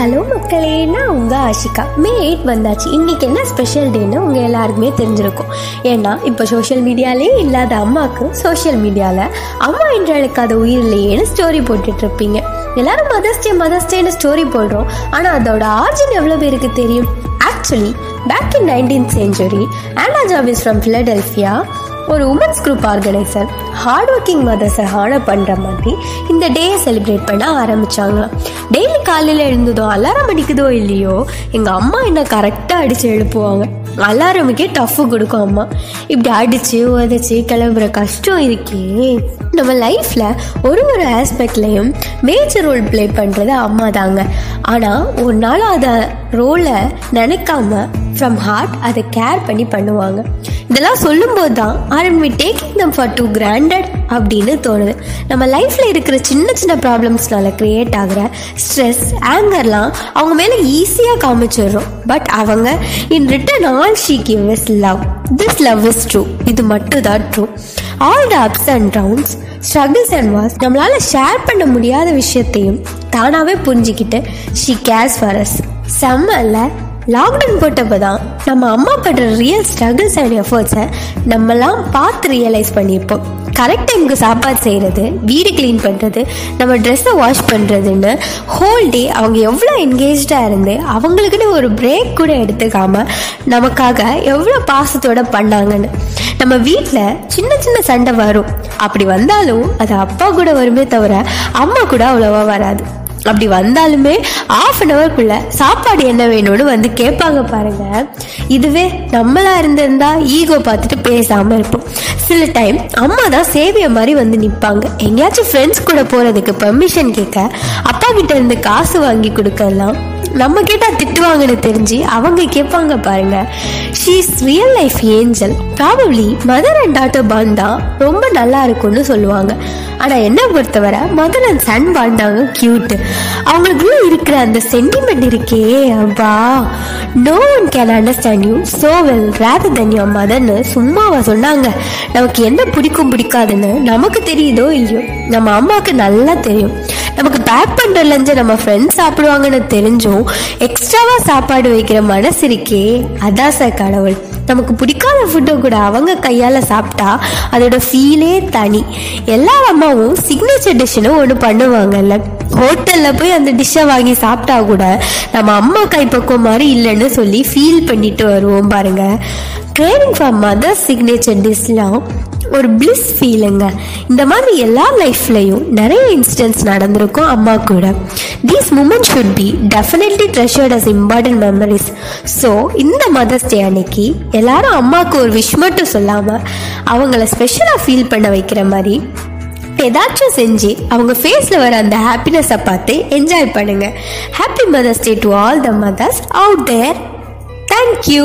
Hello மக்களே நான் உங்கள் ஆஷிகா. மே எயிட் வந்தாச்சு. இன்றைக்கி என்ன ஸ்பெஷல் டேன்னு உங்கள் எல்லாருக்குமே தெரிஞ்சிருக்கும். ஏன்னா இப்போ சோஷியல் மீடியாலே இல்லாத அம்மாவுக்கு சோஷியல் மீடியாவில் அம்மா என்று அழைக்காத உயிரிலேயேன்னு ஸ்டோரி போட்டுட்ருப்பீங்க எல்லாரும் மதர்ஸ் டே மதர்ஸ் டேன்னு ஸ்டோரி போடுறோம். ஆனால் அதோட ஆர்ஜின் எவ்வளோ பேருக்கு தெரியும்? Actually back in nineteen century Anna ஜாவிஸ் from Philadelphia ஒரு women's group organiser hard working மதர்ஸை honour பண்ணுற மாதிரி இந்த டேயை செலிப்ரேட் பண்ண ஆரம்பித்தாங்களாம் டெய்லி காலையில் எழுந்ததோ அலாரம் அடிக்குதோ இல்லையோ எங்கள் அம்மா என்ன கரெக்டாக அடித்து எழுப்புவாங்க. அலாரமுக்கே டஃப்பு கொடுக்கும் அம்மா. இப்படி அடித்து உதச்சி கிளம்புற கஷ்டம் இருக்கே. நம்ம லைஃப்பில் ஒரு ஒரு ஆஸ்பெக்ட்லேயும் மேஜர் ரோல் ப்ளே பண்ணுறது அம்மா தாங்க. ஆனால் ஒரு நாள் அதை ரோலை நினைக்காம ஃப்ரம் ஹார்ட் அதை கேர் பண்ணி பண்ணுவாங்க. இதெல்லாம் சொல்லும்போது தான் are we taking them for to granted அப்படின்னு தோணுது. நம்ம லைஃப்பில் இருக்கிற சின்ன சின்ன ப்ராப்ளம்ஸ்னால க்ரியேட் ஆகிற ஸ்ட்ரெஸ் ஆங்கர்லாம் அவங்க மேலே ஈஸியாக காமிச்சிடுறோம். பட் அவங்க in return all she give is love this love is true இது மட்டும் தான் true all the ups and downs struggles and was நம்மளால் ஷேர் பண்ண முடியாத விஷயத்தையும் தானாகவே புரிஞ்சுக்கிட்டு ஷீ கேர்ஸ் ஃபார் அஸ் செம்மல்ல லாக்டவுன் போட்டப்போ தான் நம்ம அம்மா படுற ரியல் ஸ்ட்ரகிள்ஸ் அண்ட் எஃபர்ட்ஸை நம்மலாம் பார்த்து ரியலைஸ் பண்ணியிருப்போம். கரெக்ட் டைமுக்கு சாப்பாடு செய்கிறது வீடு க்ளீன் பண்ணுறது நம்ம ட்ரெஸ்ஸை வாஷ் பண்ணுறதுன்னு ஹோல் டே அவங்க எவ்வளோ என்கேஜாக இருந்து அவங்களுக்குன்னு ஒரு பிரேக் கூட எடுத்துக்காமல் நமக்காக எவ்வளோ பாசத்தோட பண்ணாங்கன்னு. நம்ம வீட்டில் சின்ன சின்ன சண்டை வரும். அப்படி வந்தாலும் அது அப்பா கூட வருமே தவிர அம்மா கூட அவ்வளோவா வராது. அப்படி வந்தாலுமே ஆஃப் அன் ஹவர்க்குள்ள சாப்பாடு என்ன வேணும்னு வந்து கேட்பாங்க பாருங்க. இதுவே நம்மளா இருந்திருந்தா ஈகோ பார்த்துட்டு பேசாம இருப்போம். சில டைம் அம்மா தான் சேவிய மாதிரி வந்து நிற்பாங்க எங்கேயாச்சும் ஃப்ரெண்ட்ஸ் கூட போறதுக்கு பெர்மிஷன் கேட்க அப்பா கிட்ட இருந்து காசு வாங்கி கொடுக்கலாம். நம்ம கேட்டால் திட்டுவாங்கன்னு தெரிஞ்சு அவங்க கேட்பாங்க பாருங்க. She's real life angel probably mother and daughter bond தான். ரொம்ப நல்லா இருக்கும்னு சொல்லுவாங்க. ஆனால் என்ன பொறுத்தவரை மதர் அண்ட் சன் பாண்டாங்க க்யூட்டு அவங்களுக்குள்ள இருக்கிற அந்த சென்டிமெண்ட் இருக்கே அப்பா. No one can understand you so well rather than your மதர்னு சும்மாவா சொன்னாங்க. நமக்கு என்ன பிடிக்கும் பிடிக்காதுன்னு நமக்கு தெரியுதோ இல்லையோ நம்ம அம்மாவுக்கு நல்லா தெரியும். நமக்கு பேக் பண்ணுற லஞ்சை நம்ம ஃப்ரெண்ட்ஸ் சாப்பிடுவாங்கன்னு தெரிஞ்சும் எக்ஸ்ட்ராவாக சாப்பாடு வைக்கிற மனசு இருக்கே அதான் சார் கடவுள். நமக்கு பிடிக்காத ஃபுட்டை கூட அவங்க கையால் சாப்பிட்டா அதோட ஃபீலே தனி. எல்லா அம்மாவும் சிக்னேச்சர் டிஷ்ஷுன்னு ஒன்று பண்ணுவாங்கல்ல. ஹோட்டலில் போய் அந்த டிஷ்ஷை வாங்கி சாப்பிட்டா கூட நம்ம அம்மா கைப்பக்கம் மாதிரி இல்லைன்னு சொல்லி ஃபீல் பண்ணிட்டு வருவோம் பாருங்க. ட்ரைனிங் ஃபார் மதர் சிக்னேச்சர் டிஷ்லாம் ஒரு பிளிஸ் ஃபீலுங்க இந்த மாதிரி எல்லா லைஃப்லையும் நிறைய இன்சிடென்ட்ஸ் நடந்திருக்கும் அம்மா கூட. These moment should be definitely treasured as important memories so இந்த மதர்ஸ் டே அன்னைக்கு எல்லாரும் அம்மாவுக்கு ஒரு விஷ் மட்டும் சொல்லாமல் அவங்கள ஸ்பெஷலாக ஃபீல் பண்ண வைக்கிற மாதிரி ஏதாச்சும் செஞ்சு அவங்க ஃபேஸில் வர அந்த ஹாப்பினஸை பார்த்து என்ஜாய் பண்ணுங்க. Happy mother's day to all the mothers out there thank you